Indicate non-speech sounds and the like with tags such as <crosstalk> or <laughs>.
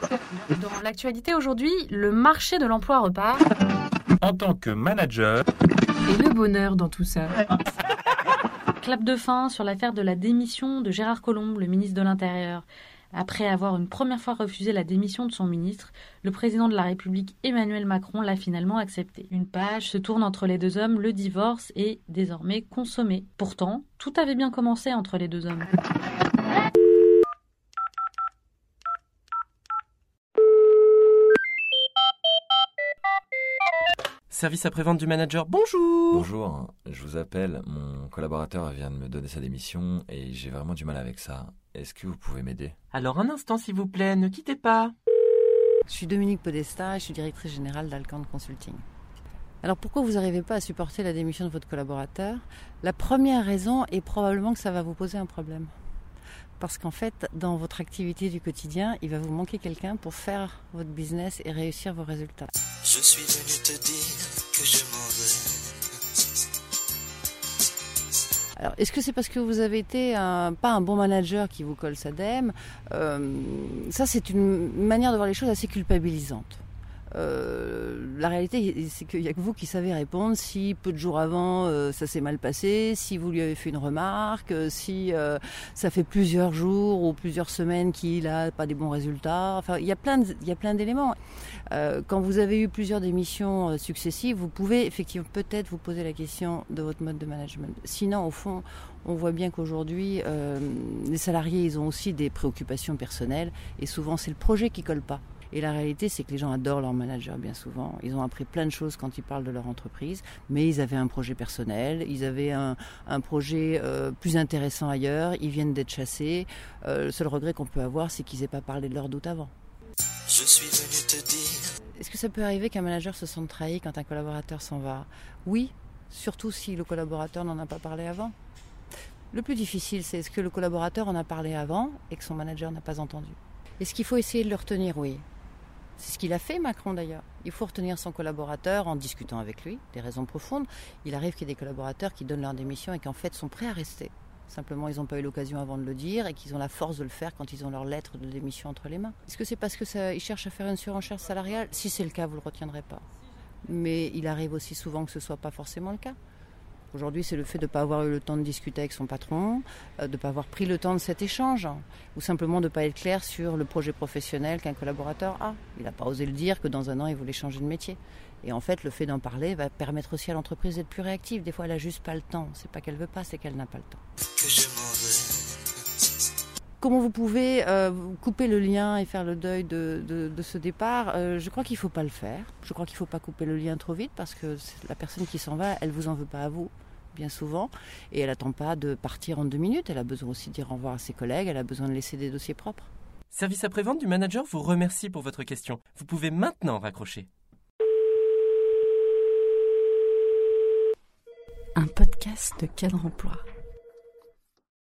<laughs> Dans l'actualité aujourd'hui, le marché de l'emploi repart. En tant que manager, Et le bonheur dans tout ça. <laughs> Clap de fin sur l'affaire de la démission de Gérard Collomb, le ministre de l'Intérieur. Après avoir une première fois refusé la démission de son ministre, le président de la République Emmanuel Macron l'a finalement accepté. Une page se tourne entre les deux hommes, le divorce est désormais consommé. Pourtant, tout avait bien commencé entre les deux hommes. Service après-vente du manager, bonjour Bonjour, je vous appelle. Mon collaborateur vient de me donner sa démission et j'ai vraiment du mal avec ça. Est-ce que vous pouvez m'aider? Alors un instant s'il vous plaît, ne quittez pas. Je suis Dominique Podesta et je suis directrice générale d'Alcan Consulting. Alors pourquoi vous n'arrivez pas à supporter la démission de votre collaborateur? La première raison est probablement que ça va vous poser un problème. Parce qu'en fait, dans votre activité du quotidien, il va vous manquer quelqu'un pour faire votre business et réussir vos résultats. Je suis venu te dire Alors, est-ce que c'est parce que vous avez été pas un bon manager qui vous colle sa dème Euh, Ça, c'est une manière de voir les choses assez culpabilisante. Euh, la réalité, c'est qu'il n'y a que vous qui savez répondre si peu de jours avant euh, ça s'est mal passé, si vous lui avez fait une remarque, euh, si ça fait plusieurs jours ou plusieurs semaines qu'il n'a pas des bons résultats. Enfin, il y a plein d'éléments. Quand vous avez eu plusieurs démissions successives, vous pouvez effectivement peut-être vous poser la question de votre mode de management. Sinon, au fond, on voit bien qu'aujourd'hui, les salariés, ils ont aussi des préoccupations personnelles et souvent c'est le projet qui colle pas. Et la réalité, c'est que les gens adorent leur manager bien souvent. Ils ont appris plein de choses quand ils parlent de leur entreprise, mais ils avaient un projet personnel, ils avaient un, un projet euh, plus intéressant ailleurs, ils viennent d'être chassés. Euh, le seul regret qu'on peut avoir, c'est qu'ils n'aient pas parlé de leurs doutes avant. Je suis venu te dire. Est-ce que ça peut arriver qu'un manager se sente trahi quand un collaborateur s'en va? Oui, surtout si le collaborateur n'en a pas parlé avant. Le plus difficile, c'est est-ce que le collaborateur en a parlé avant et que son manager n'a pas entendu? Est-ce qu'il faut essayer de le retenir? Oui. C'est ce qu'il a fait, Macron d'ailleurs. Il faut retenir son collaborateur en discutant avec lui, des raisons profondes. Il arrive qu'il y ait des collaborateurs qui donnent leur démission et qui en fait sont prêts à rester. Simplement, ils n'ont pas eu l'occasion avant de le dire et qu'ils ont la force de le faire quand ils ont leur lettre de démission entre les mains. Est-ce que c'est parce qu'ils cherchent à faire une surenchère salariale? Si c'est le cas, vous ne le retiendrez pas. Mais il arrive aussi souvent que ce ne soit pas forcément le cas. Aujourd'hui, c'est le fait de ne pas avoir eu le temps de discuter avec son patron, euh, de ne pas avoir pris le temps de cet échange, ou simplement de ne pas être clair sur le projet professionnel qu'un collaborateur a. Il n'a pas osé le dire que dans un an, il voulait changer de métier. Et en fait, le fait d'en parler va permettre aussi à l'entreprise d'être plus réactive. Des fois, elle n'a juste pas le temps. C'est pas qu'elle veut pas, c'est qu'elle n'a pas le temps. que je. Comment vous pouvez euh, couper le lien et faire le deuil de, de- de ce départ Euh, Je crois qu'il ne faut pas le faire. Je crois qu'il ne faut pas couper le lien trop vite parce que la personne qui s'en va, elle vous en veut pas à vous, bien souvent. Et elle n'attend pas de partir en deux minutes. Elle a besoin aussi de dire au revoir à ses collègues. Elle a besoin de laisser des dossiers propres. Service après-vente du manager vous remercie pour votre question. Vous pouvez maintenant raccrocher. Un podcast de cadre emploi.